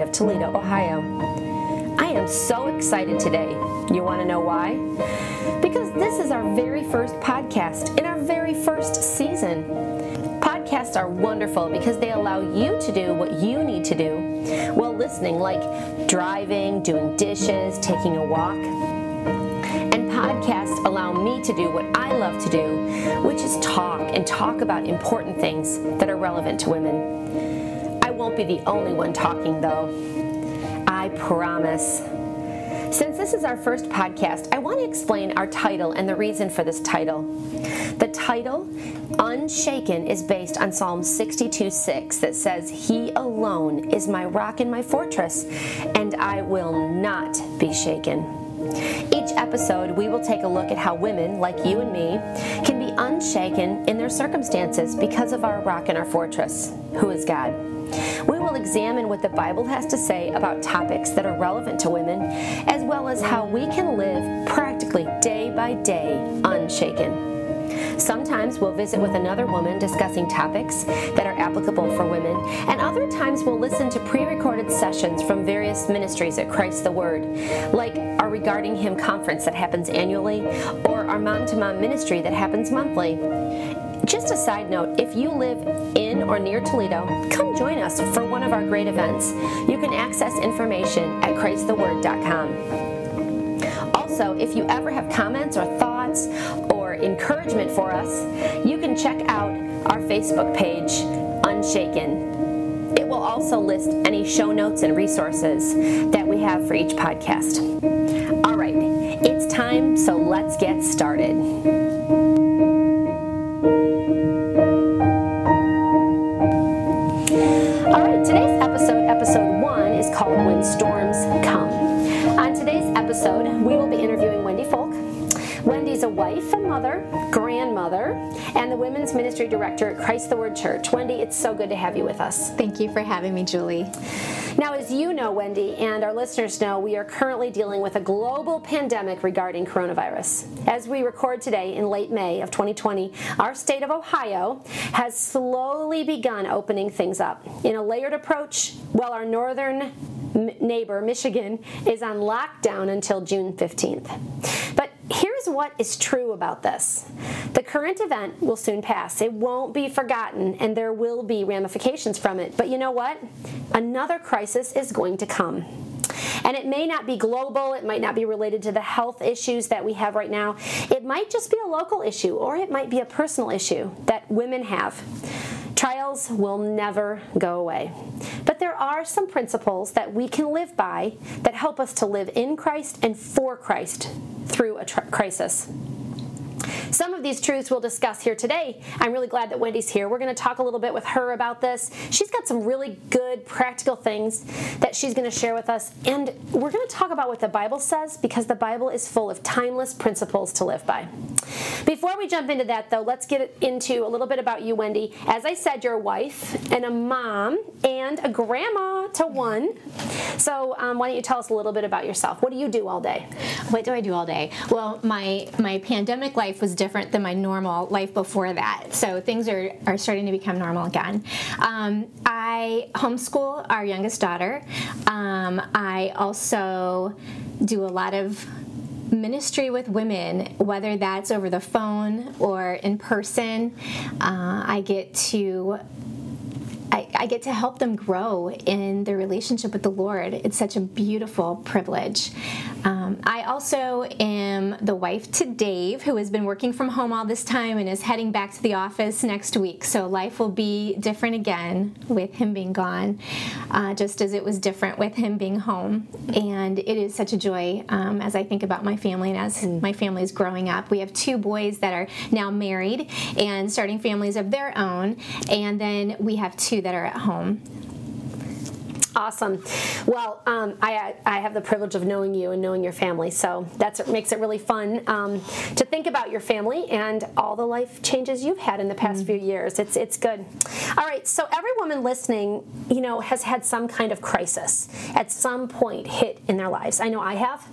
outside of Toledo, Ohio. I am so excited today. You want to know why? Because this is our very first podcast in our very first season. Podcasts are wonderful because they allow you to do what you need to do while listening, like driving, doing dishes, taking a walk And podcasts allow me to do what I love to do, which is talk and talk about important things that are relevant to women. Won't be the only one talking, though. I promise. Since this is our first podcast, I want to explain our title and the reason for this title. The title, Unshaken, is based on Psalm 62 6 that says, He alone is my rock and my fortress, and I will not be shaken. Each episode, we will take a look at how women, like you and me, can be unshaken in their circumstances because of our rock and our fortress, who is God. We will examine what the Bible has to say about topics that are relevant to women, as well as how we can live practically day by day unshaken. Sometimes we'll visit with another woman discussing topics that are applicable for women, and other times we'll listen to pre recorded sessions from various ministries at Christ the Word, like our Regarding Him conference that happens annually, or our Mom to Mom ministry that happens monthly. Just a side note if you live in or near Toledo, come join us for one of our great events. You can access information at ChristTheWord.com. Also, if you ever have comments or thoughts or encouragement for us, you can check out our Facebook page, Unshaken. It will also list any show notes and resources that we have for each podcast. All right, it's time, so let's get started. When Storms Come. On today's episode, we will be interviewing Wendy Folk. Wendy's a wife, a mother, grandmother, and the women's ministry director at Christ the Word Church. Wendy, it's so good to have you with us. Thank you for having me, Julie. Now, as you know, Wendy, and our listeners know, we are currently dealing with a global pandemic regarding coronavirus. As we record today in late May of 2020, our state of Ohio has slowly begun opening things up in a layered approach, while our northern neighbor, Michigan, is on lockdown until June 15th. But here's what is true about this the current event will soon pass. It won't be forgotten, and there will be ramifications from it. But you know what? Another crisis is going to come. And it may not be global, it might not be related to the health issues that we have right now. It might just be a local issue, or it might be a personal issue that women have. Trials will never go away. But there are some principles that we can live by that help us to live in Christ and for Christ through a tr- crisis. Some of these truths we'll discuss here today. I'm really glad that Wendy's here. We're going to talk a little bit with her about this. She's got some really good practical things that she's going to share with us. And we're going to talk about what the Bible says because the Bible is full of timeless principles to live by. Before we jump into that, though, let's get into a little bit about you, Wendy. As I said, you're a wife and a mom and a grandma to one. So, um, why don't you tell us a little bit about yourself? What do you do all day? What do I do all day? Well, my my pandemic life was different than my normal life before that. So things are, are starting to become normal again. Um, I homeschool our youngest daughter. Um, I also do a lot of ministry with women, whether that's over the phone or in person. Uh, I get to I, I, get to help them grow in their relationship with the Lord. It's such a beautiful privilege. Um, I also am the wife to Dave, who has been working from home all this time and is heading back to the office next week. So life will be different again with him being gone, uh, just as it was different with him being home. And it is such a joy um, as I think about my family and as mm. my family is growing up. We have two boys that are now married and starting families of their own, and then we have two that are at home. Awesome. Well, um, I, I have the privilege of knowing you and knowing your family, so what makes it really fun um, to think about your family and all the life changes you've had in the past mm-hmm. few years. It's it's good. All right. So every woman listening, you know, has had some kind of crisis at some point hit in their lives. I know I have.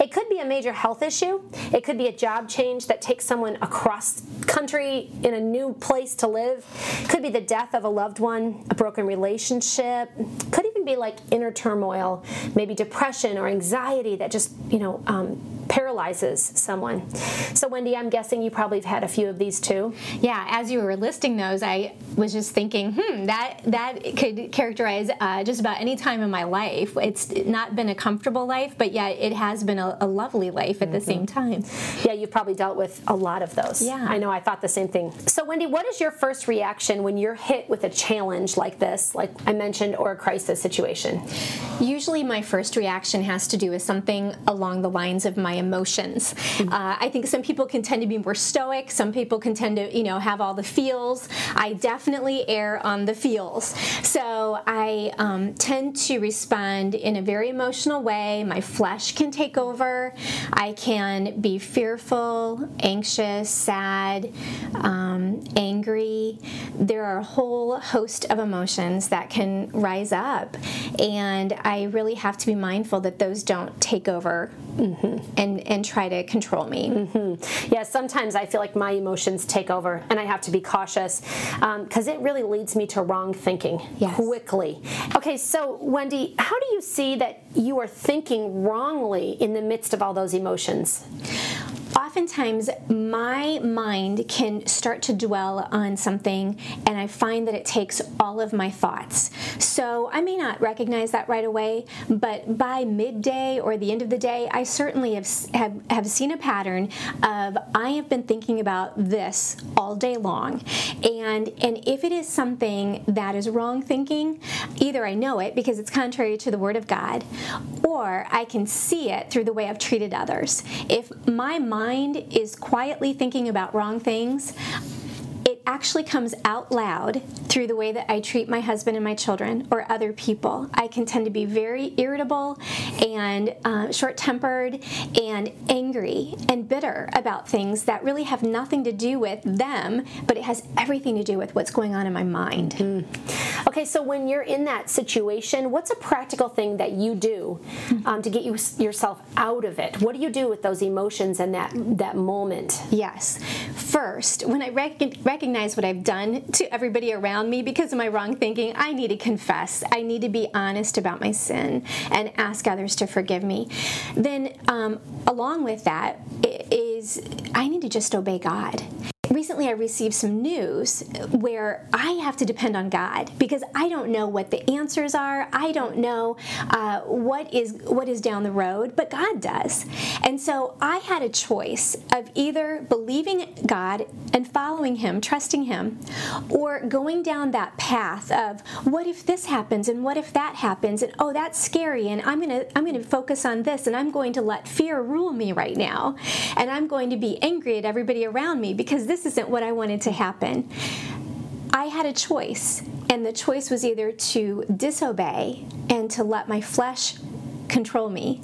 It could be a major health issue. It could be a job change that takes someone across country in a new place to live. It could be the death of a loved one, a broken relationship. Could even be like inner turmoil, maybe depression or anxiety that just, you know, um, paralyzes someone. So, Wendy, I'm guessing you probably have had a few of these too. Yeah, as you were listing those, I was just thinking, hmm, that that could characterize uh, just about any time in my life. It's not been a comfortable life, but yet it has been a, a lovely life at mm-hmm. the same time. Yeah, you've probably dealt with a lot of those. Yeah, I know. I thought the same thing. So, Wendy, what is your first reaction when you're hit with a challenge like this, like I mentioned, or a crisis situation? Usually, my first reaction has to do with something along the lines of my emotions. Mm-hmm. Uh, I think some people can tend to be more stoic. Some people can tend to, you know, have all the feels. I definitely err on the feels. So I um, tend to respond in a very emotional way. My flesh can take over. I can be fearful, anxious, sad, um, angry. There are a whole host of emotions that can rise up, and I really have to be mindful that those don't take over mm-hmm. and and try to control me. Mm-hmm. Yeah, sometimes I feel like my emotions take over, and I have to be cautious because um, it really leads me to wrong thinking yes. quickly. Okay, so Wendy, how do you see that you are thinking wrongly in the midst of all those emotions? Oftentimes my mind can start to dwell on something and I find that it takes all of my thoughts. So I may not recognize that right away, but by midday or the end of the day, I certainly have, have, have seen a pattern of I have been thinking about this all day long. And, and if it is something that is wrong thinking, either I know it because it's contrary to the Word of God, or I can see it through the way I've treated others. If my mind is quietly thinking about wrong things, it actually comes out loud through the way that I treat my husband and my children or other people. I can tend to be very irritable and uh, short tempered and angry and bitter about things that really have nothing to do with them, but it has everything to do with what's going on in my mind. Mm. Okay, so when you're in that situation, what's a practical thing that you do um, to get you, yourself out of it? What do you do with those emotions and that that moment? Yes. First, when I rec- recognize what I've done to everybody around me because of my wrong thinking, I need to confess. I need to be honest about my sin and ask others to forgive me. Then, um, along with that, is I need to just obey God recently I received some news where I have to depend on God because I don't know what the answers are. I don't know uh, what is what is down the road, but God does. And so I had a choice of either believing God and following Him, trusting Him, or going down that path of what if this happens and what if that happens and oh that's scary and I'm gonna I'm gonna focus on this and I'm going to let fear rule me right now and I'm going to be angry at everybody around me because this isn't what I wanted to happen. I had a choice, and the choice was either to disobey and to let my flesh control me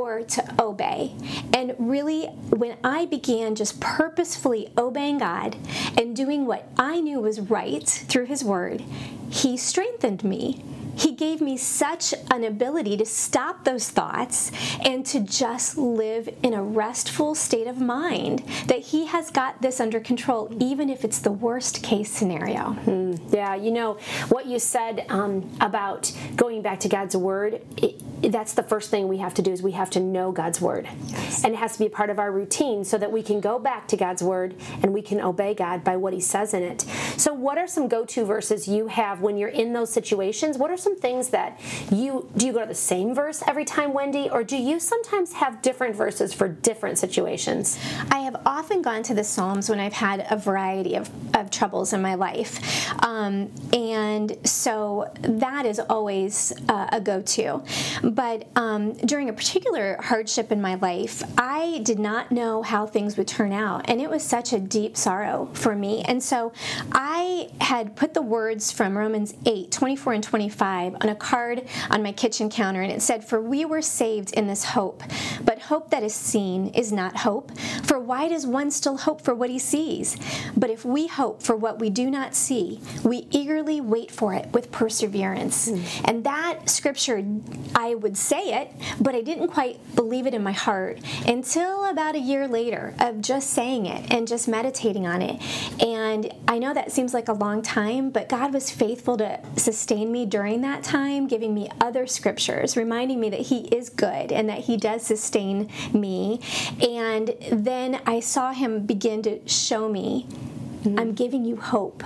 or to obey. And really, when I began just purposefully obeying God and doing what I knew was right through His Word, He strengthened me he gave me such an ability to stop those thoughts and to just live in a restful state of mind that He has got this under control, even if it's the worst case scenario. Mm, yeah, you know, what you said um, about going back to God's Word, it, that's the first thing we have to do is we have to know God's Word. Yes. And it has to be a part of our routine so that we can go back to God's Word and we can obey God by what He says in it. So, what are some go to verses you have when you're in those situations? What are some things that you do you go to the same verse every time, Wendy, or do you sometimes have different verses for different situations? I have often gone to the Psalms when I've had a variety of, of troubles in my life. Um, and so that is always uh, a go to. But um, during a particular hardship in my life, I did not know how things would turn out. And it was such a deep sorrow for me. And so I had put the words from Romans 8 24 and 25 on a card on my kitchen counter. And it said, For we were saved in this hope, but hope that is seen is not hope. For why does one still hope for what he sees? But if we hope for what we do not see, we eagerly wait for it with perseverance. Mm. And that scripture, I would say it, but I didn't quite believe it in my heart until about a year later of just saying it and just meditating on it. And I know that seems like a long time, but God was faithful to sustain me during that time, giving me other scriptures, reminding me that He is good and that He does sustain me. And then I saw Him begin to show me Mm-hmm. I'm giving you hope.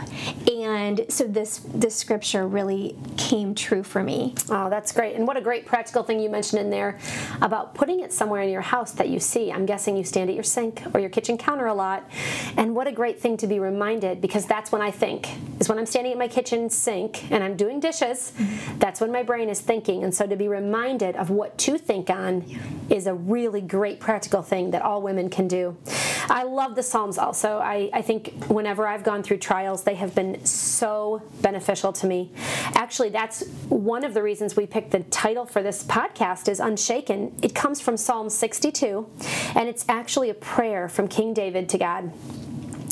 And so this this scripture really came true for me. Oh, that's great. And what a great practical thing you mentioned in there about putting it somewhere in your house that you see. I'm guessing you stand at your sink or your kitchen counter a lot. And what a great thing to be reminded because that's when I think. Is when I'm standing at my kitchen sink and I'm doing dishes, mm-hmm. that's when my brain is thinking. And so to be reminded of what to think on is a really great practical thing that all women can do. I love the Psalms also. I, I think whenever I've gone through trials, they have been so beneficial to me. Actually, that's one of the reasons we picked the title for this podcast is Unshaken. It comes from Psalm 62, and it's actually a prayer from King David to God.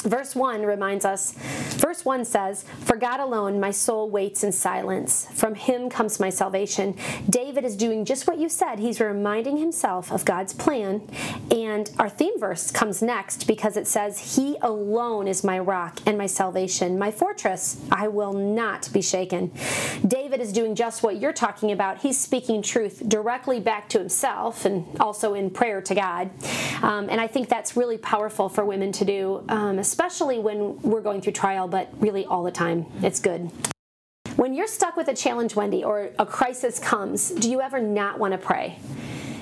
Verse 1 reminds us, verse 1 says, For God alone my soul waits in silence. From him comes my salvation. David is doing just what you said. He's reminding himself of God's plan. And our theme verse comes next because it says, He alone is my rock and my salvation, my fortress. I will not be shaken. David is doing just what you're talking about. He's speaking truth directly back to himself and also in prayer to God. Um, and I think that's really powerful for women to do, um, especially when we're going through trial, but really all the time. It's good. When you're stuck with a challenge, Wendy, or a crisis comes, do you ever not want to pray?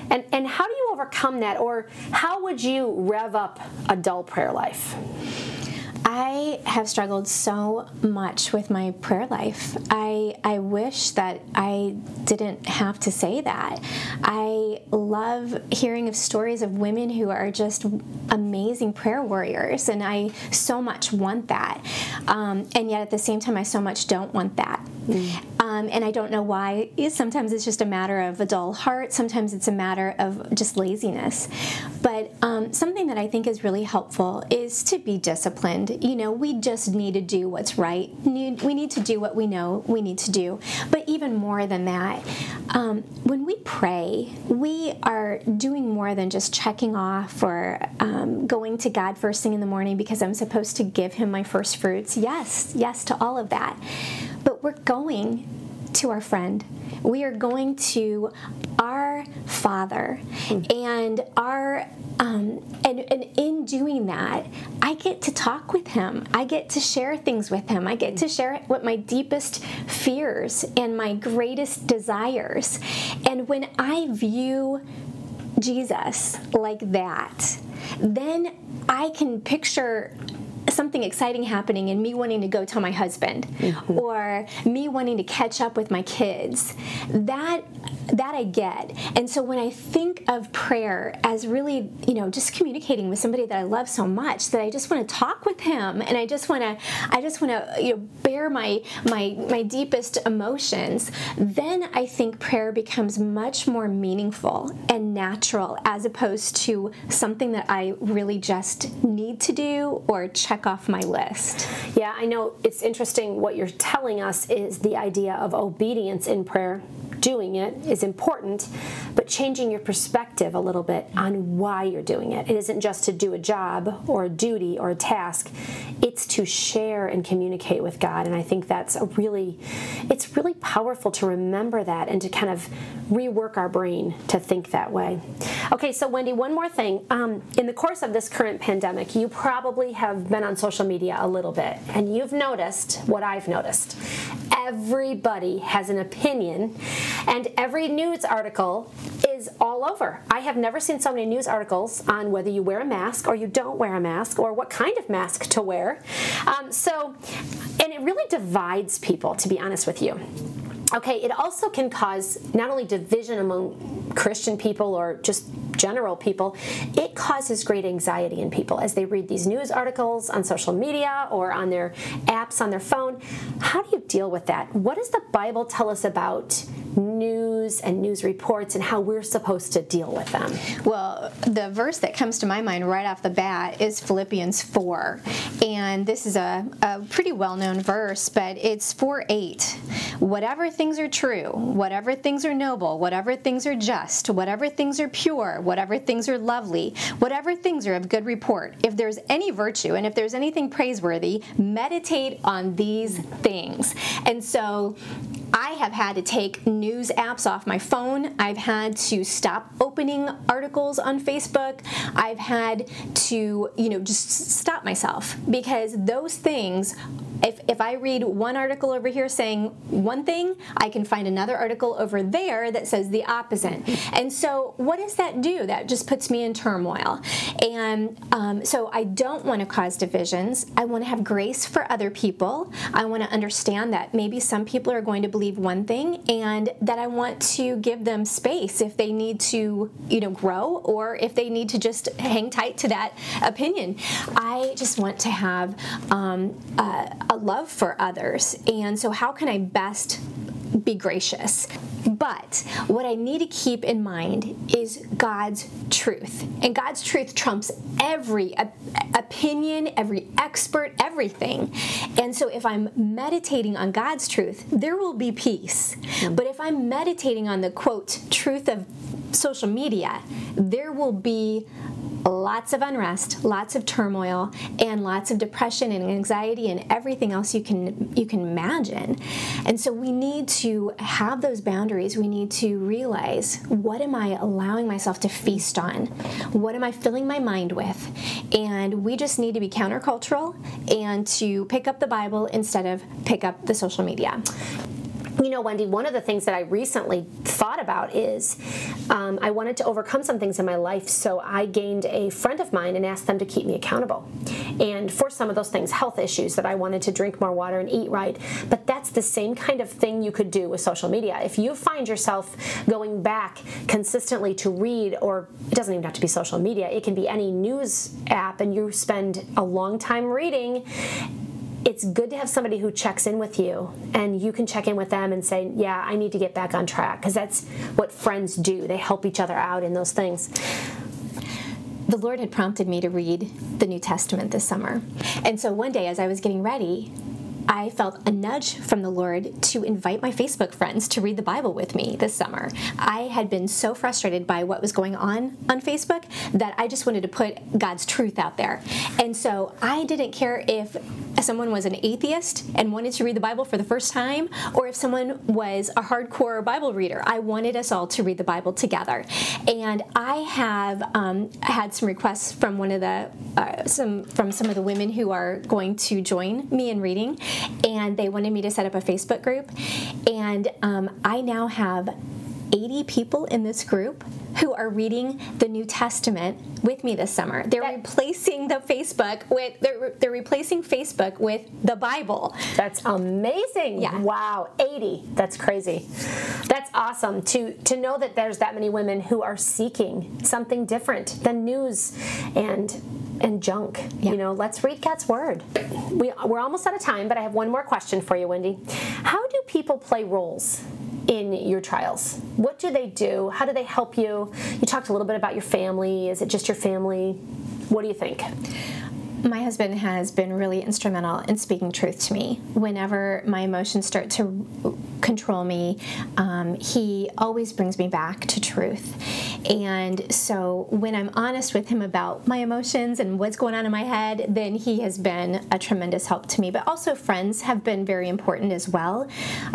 And, and how do you overcome that? Or how would you rev up a dull prayer life? I have struggled so much with my prayer life. I I wish that I didn't have to say that. I love hearing of stories of women who are just amazing prayer warriors, and I so much want that. Um, and yet at the same time, I so much don't want that. Mm. Um, and I don't know why. Sometimes it's just a matter of a dull heart. Sometimes it's a matter of just laziness. But um, something that I think is really helpful is to be disciplined you know, we just need to do what's right. We need to do what we know we need to do. But even more than that, um, when we pray, we are doing more than just checking off or um, going to God first thing in the morning because I'm supposed to give Him my first fruits. Yes, yes to all of that. But we're going to our friend. We are going to our Father, and our um, and, and in doing that, I get to talk with Him. I get to share things with Him. I get to share what my deepest fears and my greatest desires. And when I view Jesus like that, then I can picture something exciting happening and me wanting to go tell my husband mm-hmm. or me wanting to catch up with my kids that that I get and so when I think of prayer as really you know just communicating with somebody that I love so much that I just want to talk with him and I just want to I just want to you know bare my my my deepest emotions then I think prayer becomes much more meaningful and natural as opposed to something that I really just need to do or check check off my list. Yeah, I know it's interesting what you're telling us is the idea of obedience in prayer doing it is important, but changing your perspective a little bit on why you're doing it. It isn't just to do a job or a duty or a task, it's to share and communicate with God. And I think that's a really, it's really powerful to remember that and to kind of rework our brain to think that way. Okay, so Wendy, one more thing. Um, in the course of this current pandemic, you probably have been on social media a little bit and you've noticed what I've noticed. Everybody has an opinion and every news article is all over. I have never seen so many news articles on whether you wear a mask or you don't wear a mask or what kind of mask to wear. Um, so, and it really divides people, to be honest with you. Okay, it also can cause not only division among Christian people or just general people, it causes great anxiety in people as they read these news articles on social media or on their apps on their phone. How do you deal with that? What does the Bible tell us about news and news reports and how we're supposed to deal with them? Well, the verse that comes to my mind right off the bat is Philippians 4. And this is a, a pretty well known verse, but it's 4 8. Whatever things are true, whatever things are noble, whatever things are just, whatever things are pure, whatever things are lovely, whatever things are of good report, if there's any virtue and if there's anything praiseworthy, meditate on these things. And so I have had to take news apps off my phone. I've had to stop opening articles on Facebook. I've had to, you know, just stop myself because those things if, if I read one article over here saying one thing, I can find another article over there that says the opposite. And so, what does that do? That just puts me in turmoil. And um, so, I don't want to cause divisions. I want to have grace for other people. I want to understand that maybe some people are going to believe one thing, and that I want to give them space if they need to, you know, grow or if they need to just hang tight to that opinion. I just want to have um, a love for others. And so, how can I best be gracious. But what I need to keep in mind is God's truth. And God's truth trumps every opinion, every expert, everything. And so if I'm meditating on God's truth, there will be peace. Mm-hmm. But if I'm meditating on the quote, truth of social media, there will be lots of unrest, lots of turmoil, and lots of depression and anxiety and everything else you can you can imagine. And so we need to have those boundaries. We need to realize what am I allowing myself to feast on? What am I filling my mind with? And we just need to be countercultural and to pick up the Bible instead of pick up the social media. You know, Wendy, one of the things that I recently thought about is um, I wanted to overcome some things in my life, so I gained a friend of mine and asked them to keep me accountable. And for some of those things, health issues that I wanted to drink more water and eat right. But that's the same kind of thing you could do with social media. If you find yourself going back consistently to read, or it doesn't even have to be social media, it can be any news app, and you spend a long time reading it's good to have somebody who checks in with you and you can check in with them and say, Yeah, I need to get back on track because that's what friends do. They help each other out in those things. The Lord had prompted me to read the New Testament this summer. And so one day, as I was getting ready, I felt a nudge from the Lord to invite my Facebook friends to read the Bible with me this summer. I had been so frustrated by what was going on on Facebook that I just wanted to put God's truth out there. And so I didn't care if someone was an atheist and wanted to read the Bible for the first time or if someone was a hardcore Bible reader. I wanted us all to read the Bible together. And I have um, had some requests from one of the uh, some from some of the women who are going to join me in reading and they wanted me to set up a Facebook group. And um, I now have 80 people in this group who are reading the New Testament with me this summer. They're that, replacing the Facebook with they're, they're replacing Facebook with the Bible. That's amazing. Yeah. Wow, 80. That's crazy. That's awesome to to know that there's that many women who are seeking something different than news and and junk. Yeah. You know, let's read God's word. We, we're almost out of time, but I have one more question for you, Wendy. How do people play roles in your trials? What do they do? How do they help you? You talked a little bit about your family. Is it just your family? What do you think? My husband has been really instrumental in speaking truth to me. Whenever my emotions start to control me, um, he always brings me back to truth. And so when I'm honest with him about my emotions and what's going on in my head, then he has been a tremendous help to me. But also, friends have been very important as well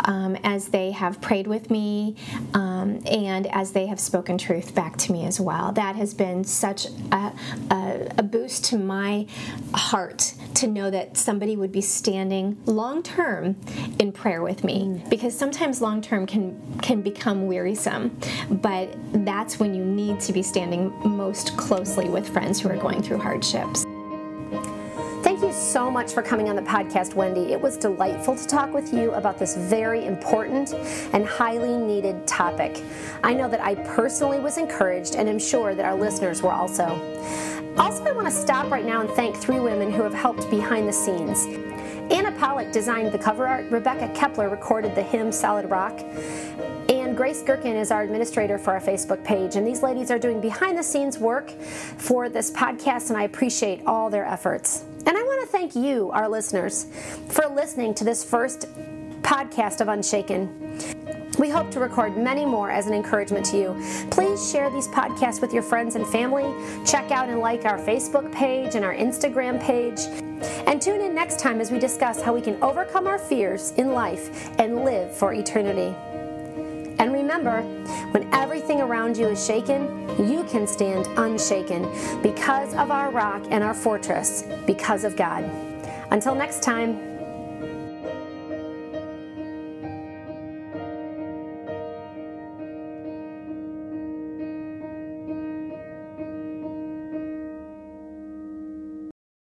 um, as they have prayed with me um, and as they have spoken truth back to me as well. That has been such a, a, a boost to my heart to know that somebody would be standing long term in prayer with me mm. because sometimes long term can can become wearisome but that's when you need to be standing most closely with friends who are going through hardships thank you you so much for coming on the podcast, Wendy. It was delightful to talk with you about this very important and highly needed topic. I know that I personally was encouraged, and am sure that our listeners were also. Also, I want to stop right now and thank three women who have helped behind the scenes. Anna Pollock designed the cover art, Rebecca Kepler recorded the hymn Solid Rock, and Grace Gherkin is our administrator for our Facebook page. And these ladies are doing behind the scenes work for this podcast, and I appreciate all their efforts. And I want to thank you, our listeners, for listening to this first podcast of Unshaken. We hope to record many more as an encouragement to you. Please share these podcasts with your friends and family. Check out and like our Facebook page and our Instagram page. And tune in next time as we discuss how we can overcome our fears in life and live for eternity. And remember, when everything around you is shaken, you can stand unshaken because of our rock and our fortress, because of God. Until next time,